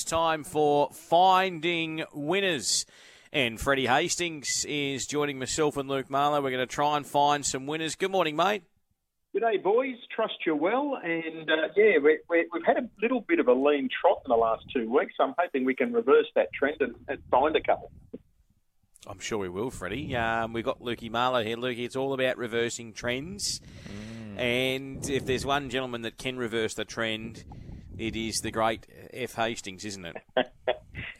It's time for Finding Winners. And Freddie Hastings is joining myself and Luke Marlow. We're going to try and find some winners. Good morning, mate. Good day, boys. Trust you're well. And uh, yeah, we have had a little bit of a lean trot in the last two weeks. I'm hoping we can reverse that trend and, and find a couple. I'm sure we will, Freddie. Um, we've got Lukey Marlow here. Lukey, it's all about reversing trends. Mm. And if there's one gentleman that can reverse the trend, it is the great F. Hastings, isn't it?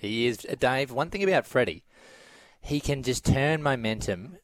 he is. Dave, one thing about Freddie, he can just turn momentum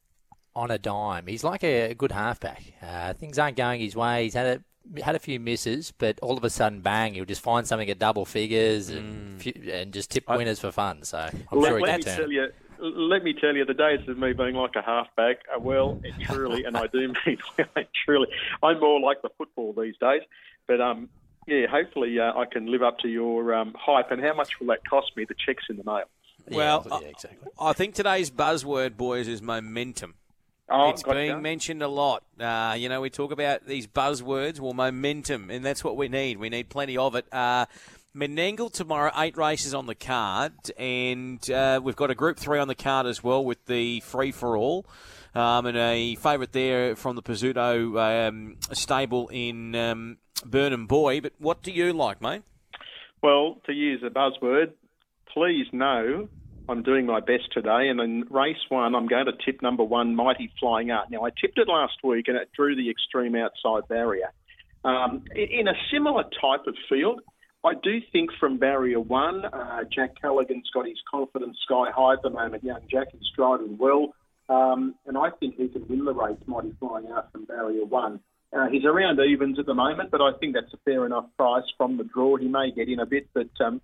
on a dime. He's like a good halfback. Uh, things aren't going his way. He's had a had a few misses, but all of a sudden, bang! He'll just find something at double figures and, mm. and just tip winners for fun. So I'm let, sure he let can me turn. Tell you, let me tell you, the days of me being like a halfback are well and truly, and I do mean truly. I'm more like the football these days, but um, yeah, hopefully uh, I can live up to your um, hype. And how much will that cost me? The checks in the mail. Well, yeah, exactly. I, I think today's buzzword, boys, is momentum. Oh, it's being mentioned a lot. Uh, you know, we talk about these buzzwords, well, momentum, and that's what we need. We need plenty of it. Uh, Menangle tomorrow, eight races on the card, and uh, we've got a Group Three on the card as well with the free for all, um, and a favourite there from the Pizzuto um, stable in um, Burnham Boy. But what do you like, mate? Well, to use a buzzword, please know I'm doing my best today. And in race one, I'm going to tip number one, Mighty Flying Art. Now, I tipped it last week and it drew the extreme outside barrier. Um, in a similar type of field, I do think from barrier one, uh, Jack Callaghan's got his confidence sky high at the moment. Young Jack is driving well. Um, and I think he can win the race, Mighty Flying Out from barrier one. Uh, he's around evens at the moment, but I think that's a fair enough price from the draw. He may get in a bit, but um,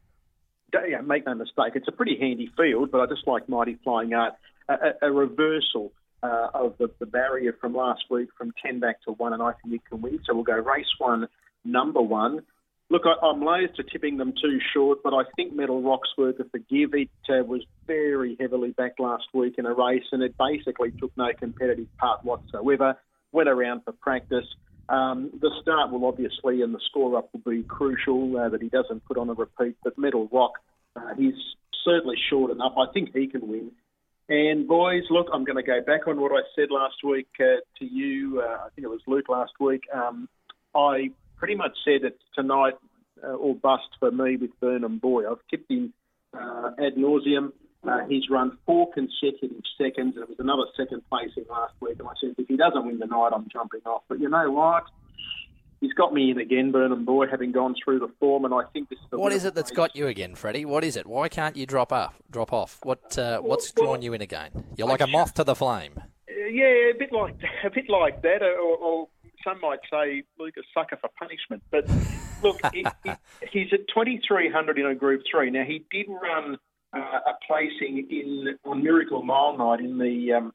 yeah, make no mistake, it's a pretty handy field. But I just like Mighty Flying Art, a, a, a reversal uh, of the, the, barrier from last week from 10 back to 1, and I think it can win. So we'll go race one, number one. Look, I, am loath to tipping them too short, but I think Metal Rock's worth of forgive. It uh, was very heavily back last week in a race, and it basically took no competitive part whatsoever. Went around for practice. Um, the start will obviously, and the score up will be crucial uh, that he doesn't put on a repeat. But Metal Rock, uh, he's certainly short enough. I think he can win. And boys, look, I'm going to go back on what I said last week uh, to you. Uh, I think it was Luke last week. Um, I pretty much said it's tonight uh, or bust for me with Burnham Boy. I've tipped him uh, ad nauseum. Uh, he's run four consecutive seconds. And it was another second placing last week, and I said if he doesn't win tonight, I'm jumping off. But you know what? He's got me in again, Burnham Boy, having gone through the form, and I think this is the. What is it that's got you again, Freddie? What is it? Why can't you drop off? Drop off? What uh, What's drawn you in again? You're like a moth to the flame. Yeah, a bit like a bit like that, or, or some might say Luke a sucker for punishment. But look, he, he, he's at 2,300 in a Group 3. Now, he did run uh, a placing in on Miracle Mile Night in the um,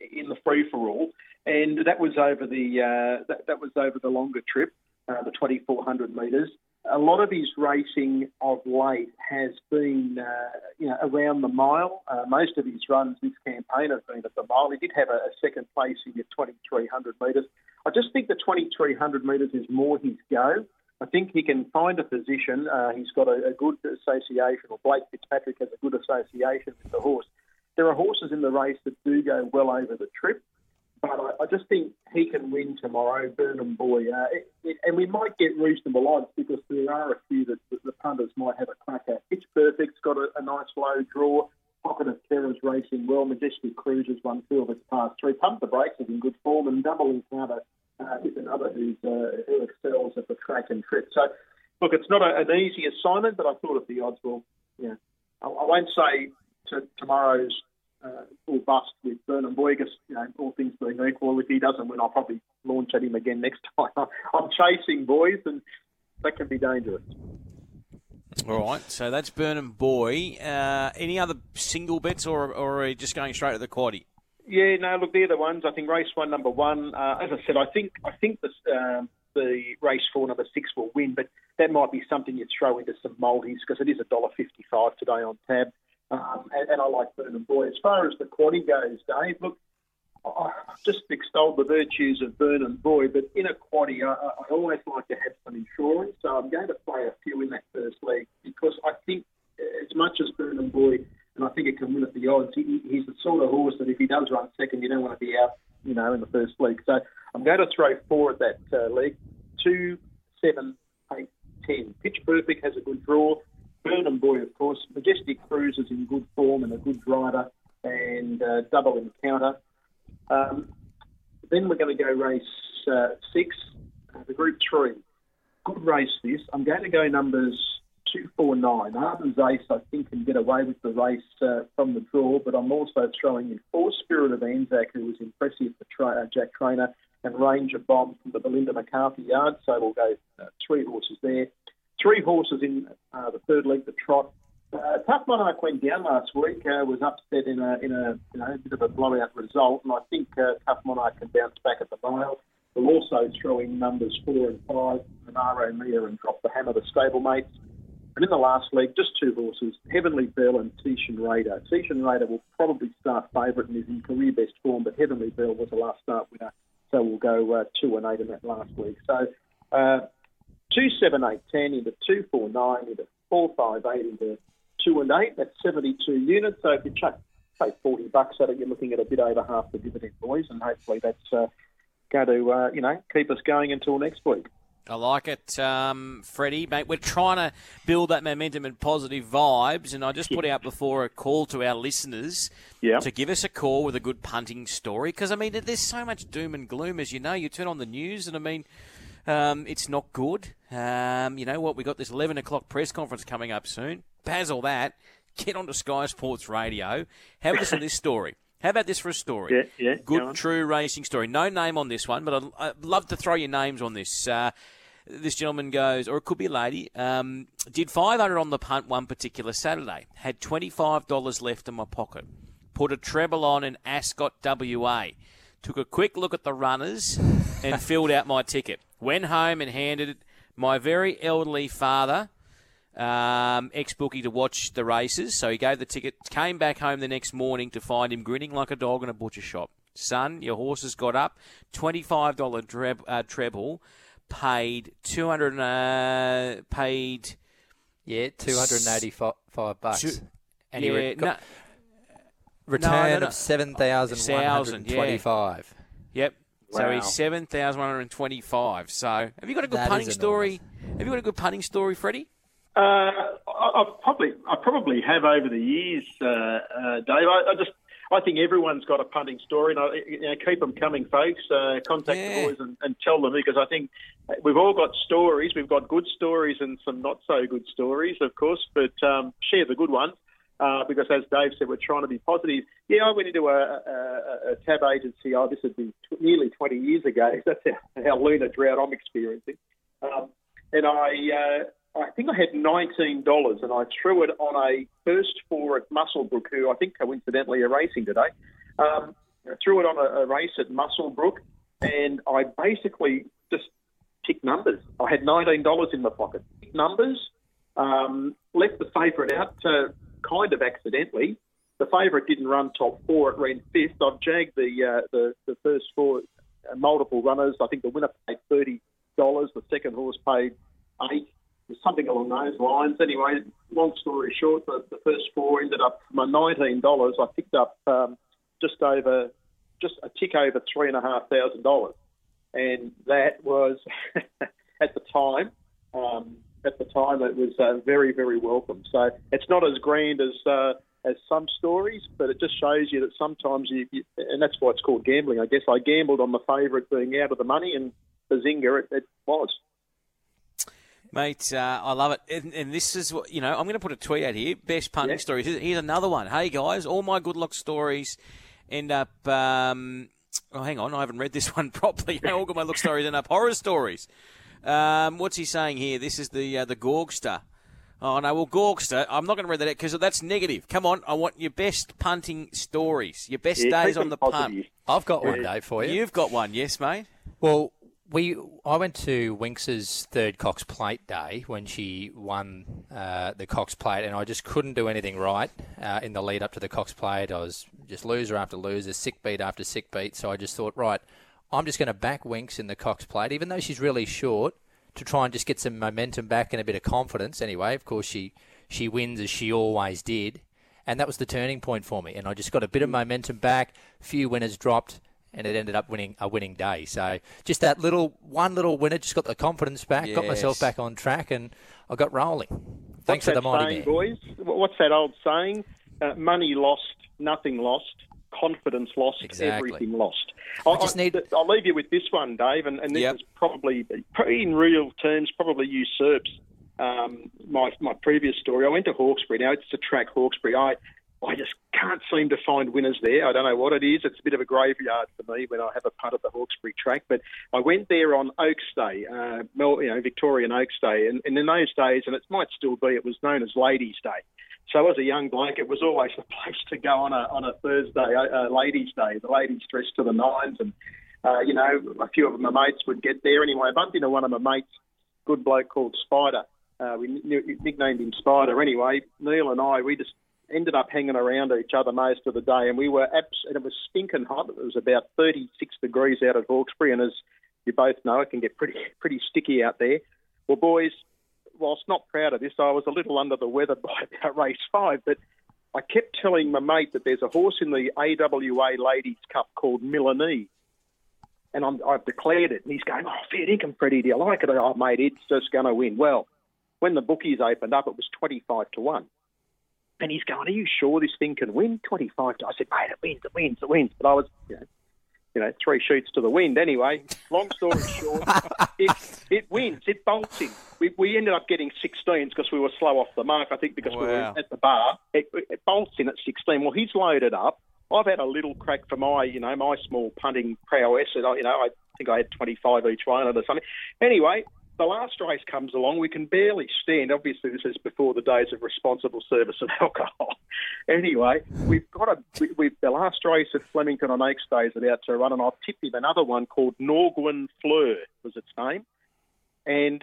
in the free for all, and that was over the uh, that, that, was over the longer trip, uh, the 2,400 metres. A lot of his racing of late has been, uh, you know, around the mile. Uh, most of his runs this campaign have been at the mile. He did have a, a second placing at 2,300 metres. I just think the 2,300 metres is more his go. I think he can find a position. Uh, he's got a, a, good association, or Blake Fitzpatrick has a good association with the horse. There are horses in the race that do go well over the trip, but I, I just think he can win tomorrow, Burnham Boy. Uh, it, it, and we might get reasonable odds because there are a few that, that the punters might have a crack at. It's perfect. It's got a, a nice low draw. Pocket of Terror's racing well. Majestic Cruises won two of its past three. Pump the Brakes is in good form, and Double Encounter uh, is another who's, uh, who excels at the track and trip. So, look, it's not a, an easy assignment, but I thought if the odds will, yeah, I, I won't say to tomorrow's uh, full bust with Burnham Boygas, you know, all things being equal. If he doesn't win, I'll probably launch at him again next time. I'm chasing boys, and that can be dangerous. All right, so that's Burnham Boy. Uh, any other single bets, or, or are you just going straight to the quaddy? Yeah, no, look, they're the ones. I think race one, number one. Uh, as I said, I think I think this, um, the race four, number six, will win, but that might be something you throw into some multis because it is a dollar fifty-five today on tab, um, and, and, I like Burnham Boy. As far as the quaddy goes, Dave, look, I just extolled the virtues of Burnham Boy, but in a quaddy, I, I always like to have some insurance, so I'm going to play a few in that first leg because I think as much as Burnham boy, I think it can win at the odds. He, he's the sort of horse that if he does run second, you don't want to be out, you know, in the first league. So I'm going to throw four at that uh, league. Two, seven, eight, ten. Pitch Perfect has a good draw. Burnham Boy, of course. Majestic Cruise is in good form and a good driver, and uh, double encounter. Um, then we're going to go race uh, six, uh, the Group Three. Good race this. I'm going to go numbers two, four, nine. Arden's Ace, I think, can get away with the race uh, from the draw, but I'm also throwing in Four Spirit of Anzac, who was impressive for tra- uh, Jack Trainor, and Ranger Bomb from the Belinda McCarthy yard. So we'll go uh, three horses there. Three horses in uh, the third leg, the trot. Uh, Tough Monarch went down last week. Was upset in a in a you know bit of a blowout result, and I think Tough Monarch can bounce back at the mile. We'll also throw in numbers four and five, Monaro Mia, and drop the hammer, the stablemates. And in the last leg, just two horses, Heavenly Bell and Tishan Raider. Tishan Raider will probably start favourite and is in career best form, but Heavenly Bell was the last start winner, so we'll go uh, two and eight in that last week. So uh, two, seven, eight, ten into two, four, nine into four, five, eight into two and eight. That's seventy-two units. So if you chuck say forty bucks at it, you're looking at a bit over half the dividend, boys, and hopefully that's uh, going to uh, you know keep us going until next week. I like it, um, Freddie, mate. We're trying to build that momentum and positive vibes, and I just put out before a call to our listeners Yeah. to give us a call with a good punting story. Because I mean, there's so much doom and gloom, as you know. You turn on the news, and I mean, um, it's not good. Um, you know what? We got this 11 o'clock press conference coming up soon. Baz all that. Get onto Sky Sports Radio. Have a listen to this story. How about this for a story? Yeah, yeah, Good, on. true racing story. No name on this one, but I'd, I'd love to throw your names on this. Uh, this gentleman goes, or it could be a lady, um, did 500 on the punt one particular Saturday. Had $25 left in my pocket. Put a treble on in Ascot, WA. Took a quick look at the runners and filled out my ticket. Went home and handed it my very elderly father um, ex bookie to watch the races. So he gave the ticket, came back home the next morning to find him grinning like a dog in a butcher shop. Son, your horse has got up. $25 treb, uh, treble, paid 200 uh, paid. Yeah, two hundred and eighty-five bucks. Two- and he yeah, re- got no, return no, no. of seven thousand one hundred and twenty-five. Yep. So Wow. he's seven thousand one hundred twenty-five. So have you got a good That is punting story? Have you got a good punting story, Freddie? Uh, I, I probably I probably have over the years, uh, uh, Dave. I, I just I think everyone's got a punting story, and I, you know, keep them coming, folks. Uh, contact Yeah. the boys and, and tell them because I think we've all got stories. We've got good stories and some not so good stories, of course, but um, share the good ones. Uh, because as Dave said, we're trying to be positive. Yeah, I went into a, a, a tab agency. Oh, this would be tw- nearly 20 years ago. That's how, how lunar drought I'm experiencing. Um, and I, uh, I think I had nineteen dollars, and I threw it on a first four at Muswellbrook, who I think coincidentally are racing today. Um, I threw it on a, a race at Muswellbrook, and I basically just ticked numbers. I had nineteen dollars in my pocket. Ticked numbers. Um, left the favourite out uh, kind of accidentally. The favourite didn't run top four; it ran fifth. I've jagged the uh, the, the first four uh, multiple runners. I think the winner paid thirty dollars. The second horse paid eight, something along those lines. Anyway, long story short, the, the first four ended up my nineteen dollars. I picked up um, just over, just a tick over three and a half thousand dollars, and that was at the time. Um, at the time, it was uh, very, very welcome. So it's not as grand as uh, as some stories, but it just shows you that sometimes you, you, and that's why it's called gambling. I guess I gambled on the favourite being out of the money, and the zinger it, it was. Mate, uh, I love it. And, and this is what, you know, I'm going to put a tweet out here. Best punting Yeah. stories. Here's- Here's another one. Hey, guys, all my good luck stories end up. Um, oh, hang on. I haven't read this one properly. all good my luck stories end up horror stories. Um, what's he saying here? This is the uh, the Gorgster. Oh, no. Well, Gorgster, I'm not going to read that out because that's negative. Come on. I want your best punting stories, your best Yeah, days on the positive. punt. I've got one, Dave, for you. You've got one. Yes, mate. Well, we I went to Winx's third Cox Plate day when she won uh, the Cox Plate, and I just couldn't do anything right uh, in the lead up to the Cox Plate. I was just loser after loser, sick beat after sick beat. So I just thought, right, I'm just going to back Winx in the Cox Plate, even though she's really short, to try and just get some momentum back and a bit of confidence. Anyway, of course she she wins as she always did. and that was the turning point for me. And I just got a bit of momentum back, few winners dropped, and it ended up winning a winning day. So just that little one little winner just got the confidence back, got myself back on track, and I got rolling. Thanks What's for the mighty saying, boys? What's that old saying? Uh, money lost, nothing lost. Confidence lost, Exactly. everything lost. I just need- I'll leave you with this one, Dave, and, and this Yep. is probably, in real terms, probably usurps um, my my previous story. I went to Hawkesbury. Now it's a track Hawkesbury. I I just can't seem to find winners there. I don't know what it is. It's a bit of a graveyard for me when I have a punt at the Hawkesbury track. But I went there on Oaks Day, uh, you know, Victorian Oaks Day, and, and in those days, and it might still be, it was known as Ladies' Day. So as a young bloke, it was always the place to go on a on a Thursday, uh, uh, Ladies' Day. The ladies dressed to the nines, and uh, you know, a few of my mates would get there anyway. I bumped into one of my mates, good bloke called Spider. Uh, we nicknamed him Spider. Anyway, Neil and I, we just ended up hanging around each other most of the day, and we were abs- and it was stinking hot. It was about 36 degrees out at Hawkesbury, and as you both know, it can get pretty pretty sticky out there. Well, boys, whilst not proud of this, I was a little under the weather by about race five, but I kept telling my mate that there's a horse in the AWA Ladies Cup called Milanese. And I'm, I've declared it. And he's going, oh, fair dinkum, Freddie, do you like it? Oh, mate, it's just going to win. Well, when the bookies opened up, it was 25 to 1. And he's going, are you sure this thing can win? 25 to I said, mate, it wins, it wins, it wins. But I was, you know, you know, three sheets to the wind. Anyway, long story short, it, it wins. It bolts in. We, we ended up getting 16s because we were slow off the mark, I think, because we were at the bar. It, it bolts in at 16. Well, he's loaded up. I've had a little crack for my, you know, my small punting prowess. And I, you know, I think I had 25 each one or something. Anyway, the last race comes along. We can barely stand. Obviously, this is before the days of responsible service of alcohol. anyway, we've got a we, we, the last race at Flemington on Oaks Day is about to run, and I've tipped him another one called Norgwin Fleur was its name, and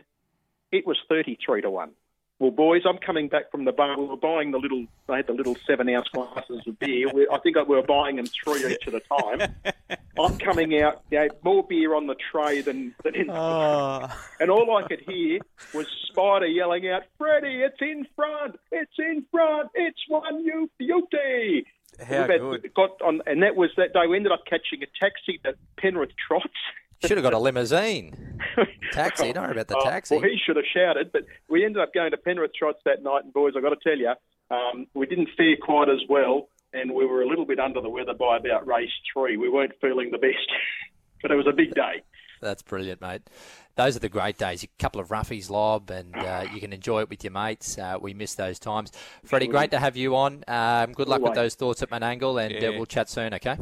it was 33 to one. Well, boys, I'm coming back from the bar. We were buying the little, they had the little seven ounce glasses of beer. We, I think we were buying them three each at a time. I'm coming out, you know, more beer on the tray than, than in Oh, and all I could hear was Spider yelling out, Freddie, it's in front, it's in front, it's one you beauty. how had- good. Got on, and that was that day. We ended up catching a taxi at Penrith Trots. Should have got a limousine. Taxi, don't worry about the Oh, taxi. Well, he should have shouted, but we ended up going to Penrith Trots that night. And boys, I've got to tell you, um, we didn't fare quite as well, and we were a little bit under the weather by about race three. We weren't feeling the best, but it was a big day. That's brilliant, mate. Those are the great days. A couple of roughies lob, and uh, you can enjoy it with your mates. Uh, we miss those times. Freddie, great to have you on. Um, good luck with those thoughts at Menangle, and uh, we'll chat soon, okay?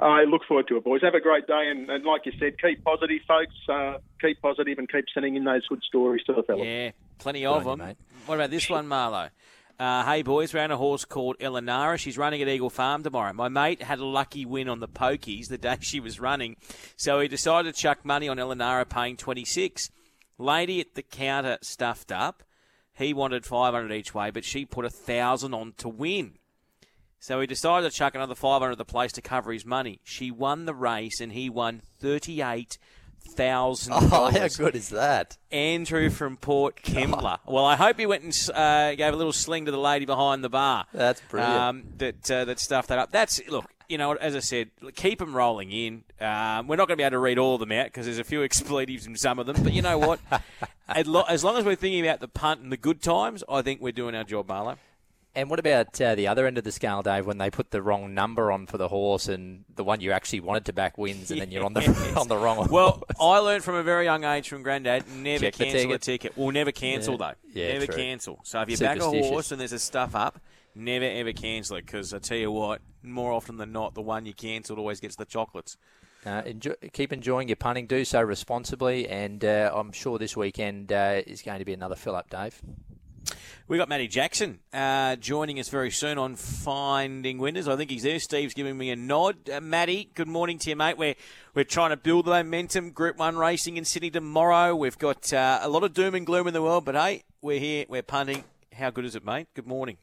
I look forward to it, boys. Have a great day, and, and like you said, keep positive, folks. Uh, keep positive and keep sending in those good stories to the fellas. Yeah, plenty of on you, them. mate. what about this one, Marlow? Uh, hey boys, we're on a horse called Elanara. She's running at Eagle Farm tomorrow. My mate had a lucky win on the pokies the day she was running, so he decided to chuck money on Elanara, paying twenty six. Lady at the counter stuffed up. He wanted five hundred each way, but she put a thousand on to win. So he decided to chuck another 500 at the place to cover his money. She won the race and he won $38,000. Oh, how good is that? Andrew from Port Kembla. Well, I hope he went and uh, gave a little sling to the lady behind the bar. That's brilliant. Um, that uh, that stuffed that up. That's look. You know, as I said, keep them rolling in. Um, we're not going to be able to read all of them out because there's a few expletives in some of them. But you know what? as, as long as we're thinking about the punt and the good times, I think we're doing our job, Marlow. And what about uh, the other end of the scale, Dave, when they put the wrong number on for the horse and the one you actually wanted to back wins, and then you're on the on the wrong one? Well, I learned from a very young age from Grandad never Check cancel a ticket. ticket. Well, never cancel Yeah. though. Yeah, never true. cancel. So if you back a horse and there's a stuff up, never ever cancel it because I tell you what, more often than not, the one you cancelled always gets the chocolates. Uh, enjoy, keep enjoying your punting. Do so responsibly, and uh, I'm sure this weekend uh, is going to be another fill up, Dave. We got Matty Jackson uh, joining us very soon on Finding Winners. I think he's there. Steve's giving me a nod. Uh, Matty, good morning to you, mate. We're we're trying to build the momentum. Group One racing in Sydney tomorrow. We've got uh, a lot of doom and gloom in the world, but hey, we're here. We're punting. How good is it, mate? Good morning.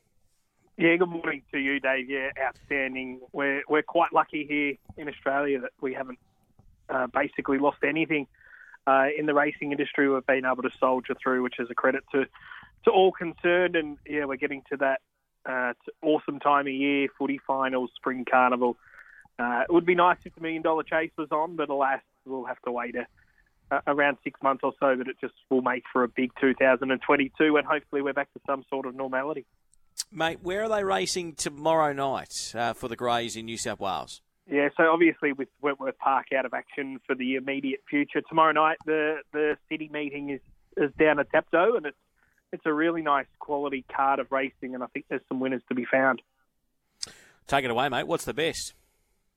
Yeah, good morning to you, Dave. Yeah, outstanding. We're we're quite lucky here in Australia that we haven't uh, basically lost anything uh, in the racing industry. We've been able to soldier through, which is a credit to to all concerned. And yeah, we're getting to that Uh, awesome time of year, footy finals, spring carnival. Uh, it would be nice if the million dollar chase was on, but alas, we'll have to wait a, a, around six months or so. But it just will make for a big 2022, and hopefully we're back to some sort of normality. Mate, where are they racing tomorrow night uh, for the Greys in New South Wales? Yeah, so obviously with Wentworth Park out of action for the immediate future, tomorrow night the the city meeting is, is down at Dapto, and it's it's a really nice quality card of racing, and I think there's some winners to be found. Take it away, mate. What's the best?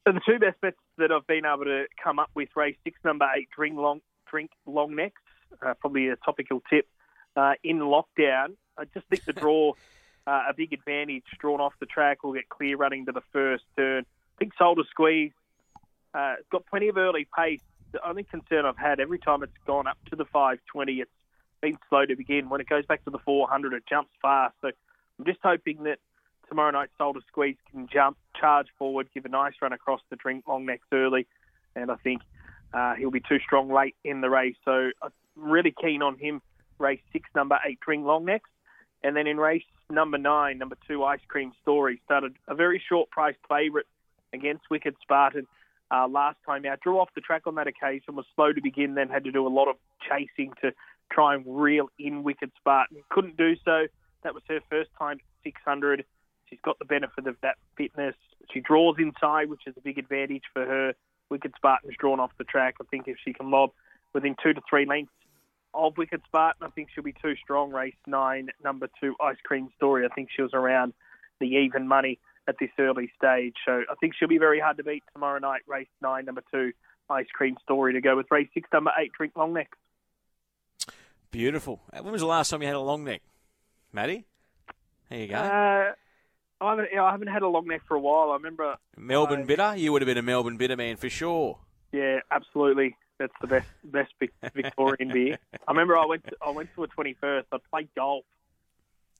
So the two best bets that I've been able to come up with: race six, number eight, drink long drink long necks, uh, probably a topical tip uh, in lockdown. I just think the draw. Uh, a big advantage drawn off the track will get clear running to the first turn. I think Solder Squeeze uh, it's got plenty of early pace. The only concern I've had every time it's gone up to the 520, it's been slow to begin. When it goes back to the 400, it jumps fast. So I'm just hoping that tomorrow night Solder Squeeze can jump, charge forward, give a nice run across the drink long necks early, and I think uh, he'll be too strong late in the race. So I'm really keen on him. Race six, number eight, drink long necks. And then in race number nine, number two, Ice Cream Story, started a very short price favourite against Wicked Spartan uh, last time out. Drew off the track on that occasion, was slow to begin, then had to do a lot of chasing to try and reel in Wicked Spartan. Couldn't do so. That was her first time 600. She's got the benefit of that fitness. She draws inside, which is a big advantage for her. Wicked Spartan's drawn off the track. I think if she can lob within two to three lengths of Wicked Spartan, I think she'll be too strong. Race nine, number two, Ice Cream Story. I think she was around the even money at this early stage. So I think she'll be very hard to beat tomorrow night. Race nine, number two, Ice Cream Story to go with race six, number eight, Drink Long Neck. Beautiful. Uh, when was the last time you had a long neck, Matty? There you go. Uh, I haven't, I haven't had a long neck for a while. I remember Melbourne bitter. You would have been a Melbourne bitter man for sure. Yeah, absolutely. That's the best best Victorian beer. I remember I went to, I went to a twenty first. I played golf.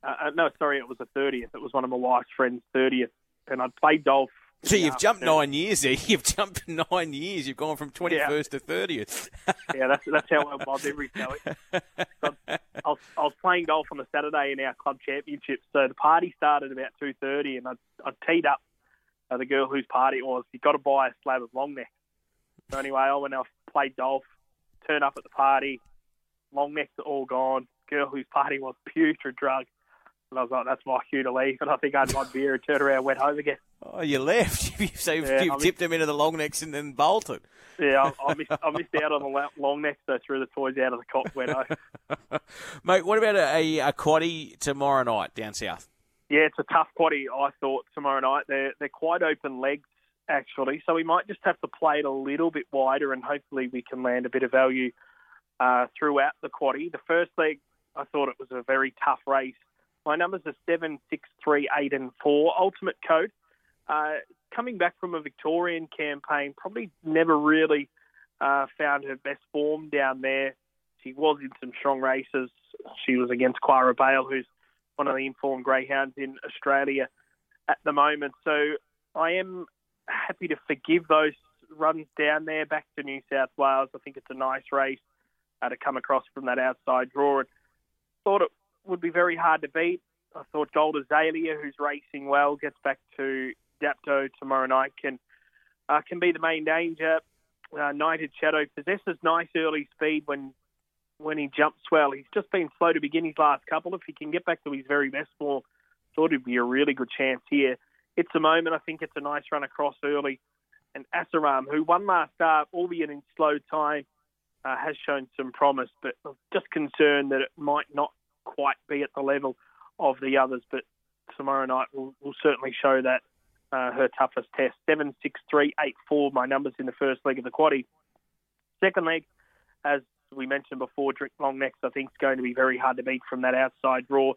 Uh, uh, no, sorry, it was a thirtieth. It was one of my wife's friends' thirtieth, and I'd played golf. So you've jumped nine years there. You've jumped nine years. You've gone from twenty first yeah. to thirtieth. yeah, that's that's how well my memories go. So I, was, I was playing golf on a Saturday in our club championship. So the party started about two thirty, and I I teed up uh, the girl whose party it was. You got to buy a slab of long neck. So anyway, I went off, played golf, turned up at the party. Long necks are all gone. Girl whose party was putrid drug. And I was like, that's my cue to leave. And I think I had my beer and turned around and went home again. Oh, you left. so yeah, you tipped them into the long necks and then bolted. Yeah, I, I, missed, I missed out on the long necks, so threw the toys out of the cot went home. Mate, what about a, a quaddy tomorrow night down south? Yeah, it's a tough quaddy, I thought, tomorrow night. They're, they're quite open legs, actually. So we might just have to play it a little bit wider and hopefully we can land a bit of value uh, throughout the quaddy. The first leg, I thought it was a very tough race. My numbers are seven, six, three, eight, and four. Ultimate Code, uh, coming back from a Victorian campaign, probably never really uh, found her best form down there. She was in some strong races. She was against Quara Bale, who's one of the informed greyhounds in Australia at the moment. So I am happy to forgive those runs down there back to New South Wales. I think it's a nice race uh, to come across from that outside draw. And thought it would be very hard to beat. I thought Gold Azalea, who's racing well, gets back to Dapto tomorrow night, can uh, can be the main danger. Uh, Knighted Shadow possesses nice early speed when when he jumps well. He's just been slow to begin his last couple. If he can get back to his very best form, thought it'd be a really good chance here. It's a moment. I think it's a nice run across early. And Asaram, who won last start, albeit in slow time, uh, has shown some promise, but I'm just concerned that it might not quite be at the level of the others. But tomorrow night will, will certainly show that uh, her toughest test. Seven, six, three, eight, four. My numbers in the first leg of the quaddy. Second leg, as we mentioned before, Drink Long Necks, I think, is going to be very hard to beat from that outside draw.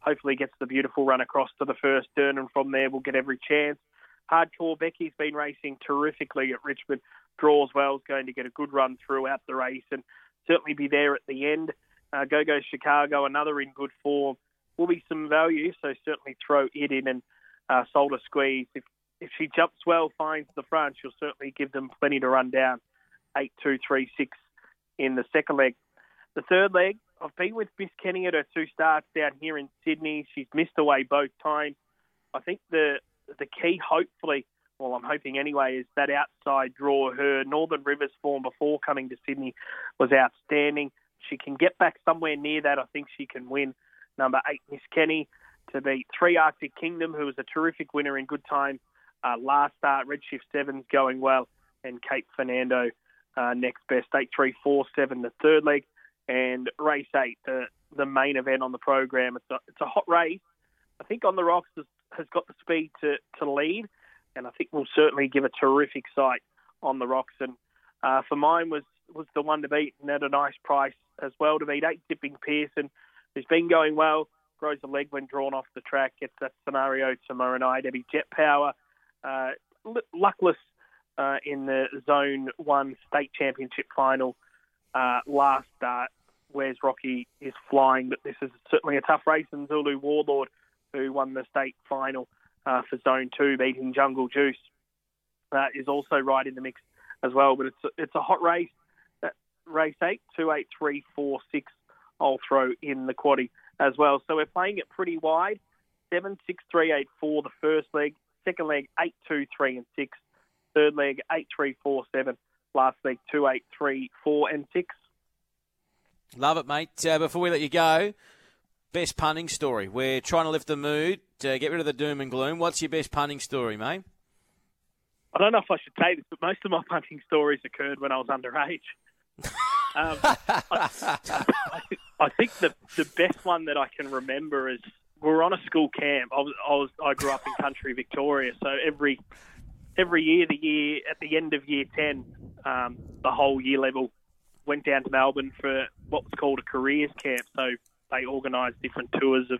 Hopefully, gets the beautiful run across to the first turn, and from there, we'll get every chance. Hardcore Becky's been racing terrifically at Richmond. Draws well, is going to get a good run throughout the race and certainly be there at the end. Uh, Go Go Chicago, another in good form, will be some value. So certainly throw it in and uh, Solder Squeeze. If if she jumps well, finds the front, she'll certainly give them plenty to run down. Eight, two, three, six in the second leg. The third leg, I've been with Miss Kenny at her two starts down here in Sydney. She's missed away both times. I think the the key, hopefully, well, I'm hoping anyway, is that outside draw. Her Northern Rivers form before coming to Sydney was outstanding. She can get back somewhere near that. I think she can win. Number eight, Miss Kenny, to beat three Arctic Kingdom, who was a terrific winner in good time uh, last start. Redshift Sevens going well, and Cape Fernando uh, next best. Eight three four seven, the third leg, and race eight, the the main event on the program. It's a it's a hot race. I think on the rocks has, has got the speed to to lead, and I think will certainly give a terrific sight on the rocks. And uh, for mine was was the one to beat and at a nice price as well to beat eight Dipping Pearson, who's been going well, grows a leg when drawn off the track, gets that scenario tomorrow night. Debbie Jet Power, uh, luckless uh, in the Zone 1 State Championship final uh, last start. Where's Rocky is flying, but this is certainly a tough race. And Zulu Warlord, who won the state final uh, for Zone 2, beating Jungle Juice, uh, is also right in the mix as well. But it's it's a hot race. Uh, race 8, 2, 8, 3, 4, 6, I'll throw in the quaddy as well. So we're playing it pretty wide. 7, 6, 3, 8, 4, the first leg. Second leg, 8, 2, 3, and 6. Third leg, 8, 3, 4, 7. Last leg, 2, 8, 3, 4, and 6. Love it, mate. Uh, before we let you go, best punning story. We're trying to lift the mood, to get rid of the doom and gloom. What's your best punning story, mate? I don't know if I should say this, but most of my punting stories occurred when I was underage. Um, I, I, think the the best one that I can remember is we were on a school camp. I was, I was I grew up in country Victoria, so every every year, the year at the end of year ten, um, the whole year level went down to Melbourne for what was called a careers camp. So they organised different tours of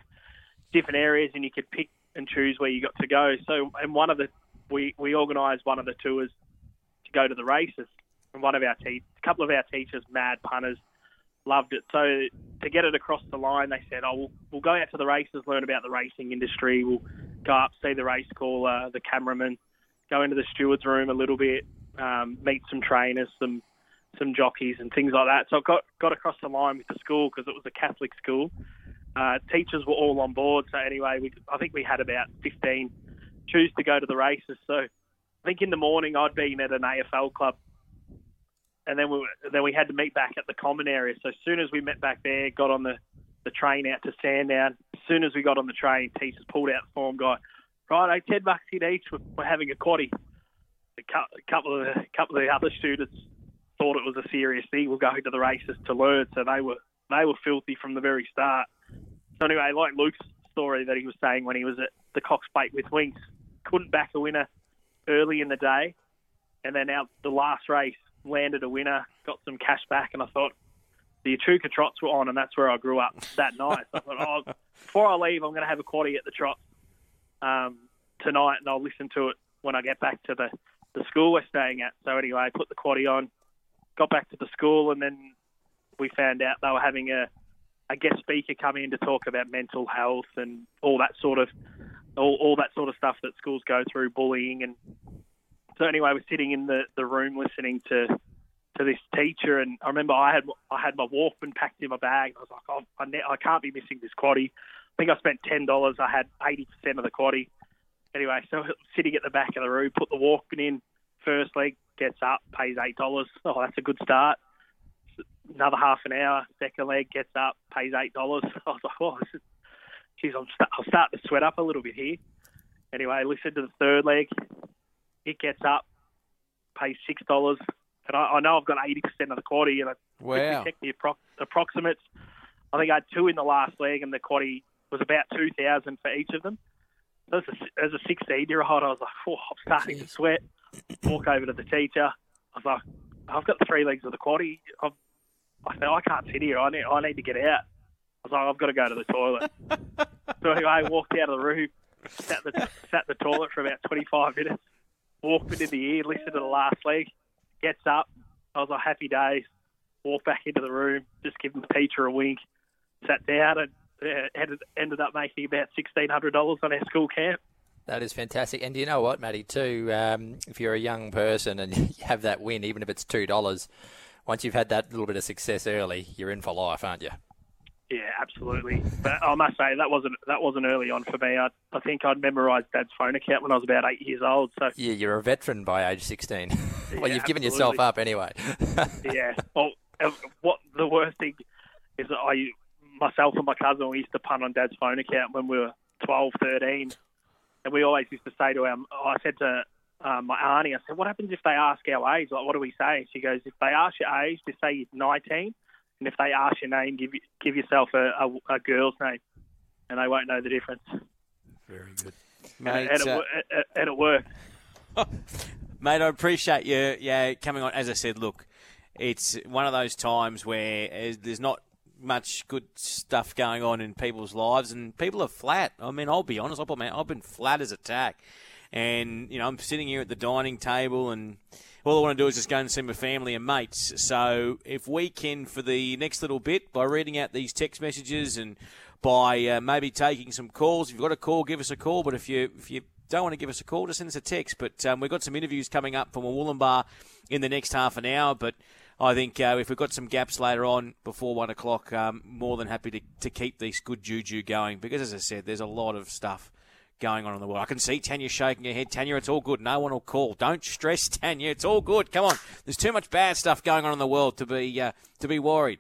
different areas, and you could pick and choose where you got to go. So, and one of the we we organised one of the tours to go to the races, and one of our te- a couple of our teachers, mad punters, loved it. So to get it across the line, they said, "Oh, we'll, we'll go out to the races, learn about the racing industry. We'll go up, see the race caller, the cameraman, go into the stewards room a little bit, um, meet some trainers, some some jockeys and things like that. So I got got across the line with the school because it was a Catholic school. Uh, teachers were all on board. So anyway, we, I think we had about 15 choose to go to the races. So I think in the morning I'd been at an AFL club, and then we then we had to meet back at the common area. So as soon as we met back there, got on the the train out to Sandown. As soon as we got on the train, teachers pulled out the form guy. Right, ten bucks in each. We're having a quaddy. A couple of the, couple of the other students thought it was a serious thing. We're going to the races to learn, so they were they were filthy from the very start. So anyway, like Luke's story that he was saying when he was at the Cox Plate with Winx, couldn't back a winner early in the day, and then out the last race landed a winner, got some cash back, and I thought the Echuca Trots were on, and that's where I grew up that night. So I thought, oh, before I leave, I'm going to have a quaddy at the Trots um, tonight, and I'll listen to it when I get back to the the school we're staying at. So anyway, I put the quaddy on, got back to the school, and then we found out they were having a, a guest speaker come in to talk about mental health and all that sort of all, all that sort of stuff that schools go through, bullying, and so anyway, we're sitting in the, the room listening to to this teacher, and I remember I had I had my Walkman packed in my bag. I was like, oh, I, ne- I can't be missing this quaddy. I think I spent ten dollars. I had eighty percent of the quaddy. Anyway, so sitting at the back of the room, put the Walkman in, first leg, gets up, pays eight dollars. Oh, that's a good start. Another half an hour, second leg gets up, pays eight dollars. I was like, oh, this is, geez, I'm, st- I'm starting to sweat up a little bit here. Anyway, listen to the third leg. It gets up, pays six dollars, and I, I, know I've got eighty percent of the quaddy, and I wow. checked the appro- approximates. I think I had two in the last leg, and the quaddy was about two thousand for each of them. So as a, as a sixteen-year-old, I was like, oh, I'm starting to sweat walk over to the teacher. I was like, I've got three legs of the quaddy. I've, I said, I can't sit here. I need, I need to get out. I was like, I've got to go to the toilet. so anyway, I walked out of the room, sat the sat the toilet for about 25 minutes, walked into the ear, listened to the last leg, gets up. I was like, happy days. Walked back into the room, just giving the teacher a wink, sat down, and uh, ended, ended up making about $1,600 on our school camp. That is fantastic. And do you know what, Matty, too? Um, if you're a young person and you have that win, even if it's $2, once you've had that little bit of success early, you're in for life, aren't you? Yeah, absolutely. But I must say that wasn't that wasn't early on for me. I, I think I'd memorised Dad's phone account when I was about eight years old. So Yeah, you're a veteran by age 16. well, Yeah, you've given yourself up anyway. yeah. Well, uh, what the worst thing is that I myself and my cousin we used to punt on Dad's phone account when we were 12, 13. and we always used to say to him, I said to um, my auntie, I said, what happens if they ask our age? Like, what do we say? She goes, if they ask your age, just say you're 19. And if they ask your name, give, give yourself a, a, a girl's name. And they won't know the difference. Very good. Mate, and, it, uh, wo- and, and it worked. Mate, I appreciate you, yeah, coming on. As I said, look, it's one of those times where uh, there's not much good stuff going on in people's lives, and people are flat. I mean, I'll be honest, I'll put I've been flat as a tack, and you know, I'm sitting here at the dining table, and all I want to do is just go and see my family and mates. So, if we can, for the next little bit, by reading out these text messages and by uh, maybe taking some calls, if you've got a call, give us a call. But if you if you don't want to give us a call, just send us a text. But um, we've got some interviews coming up from a Wollumbar in the next half an hour. But I think uh, if we've got some gaps later on before one o'clock, um, more than happy to, to keep this good juju going because, as I said, there's a lot of stuff going on in the world. I can see Tanya shaking her head. Tanya, it's all good. No one will call. Don't stress, Tanya. It's all good. Come on. There's too much bad stuff going on in the world to be uh, to be worried.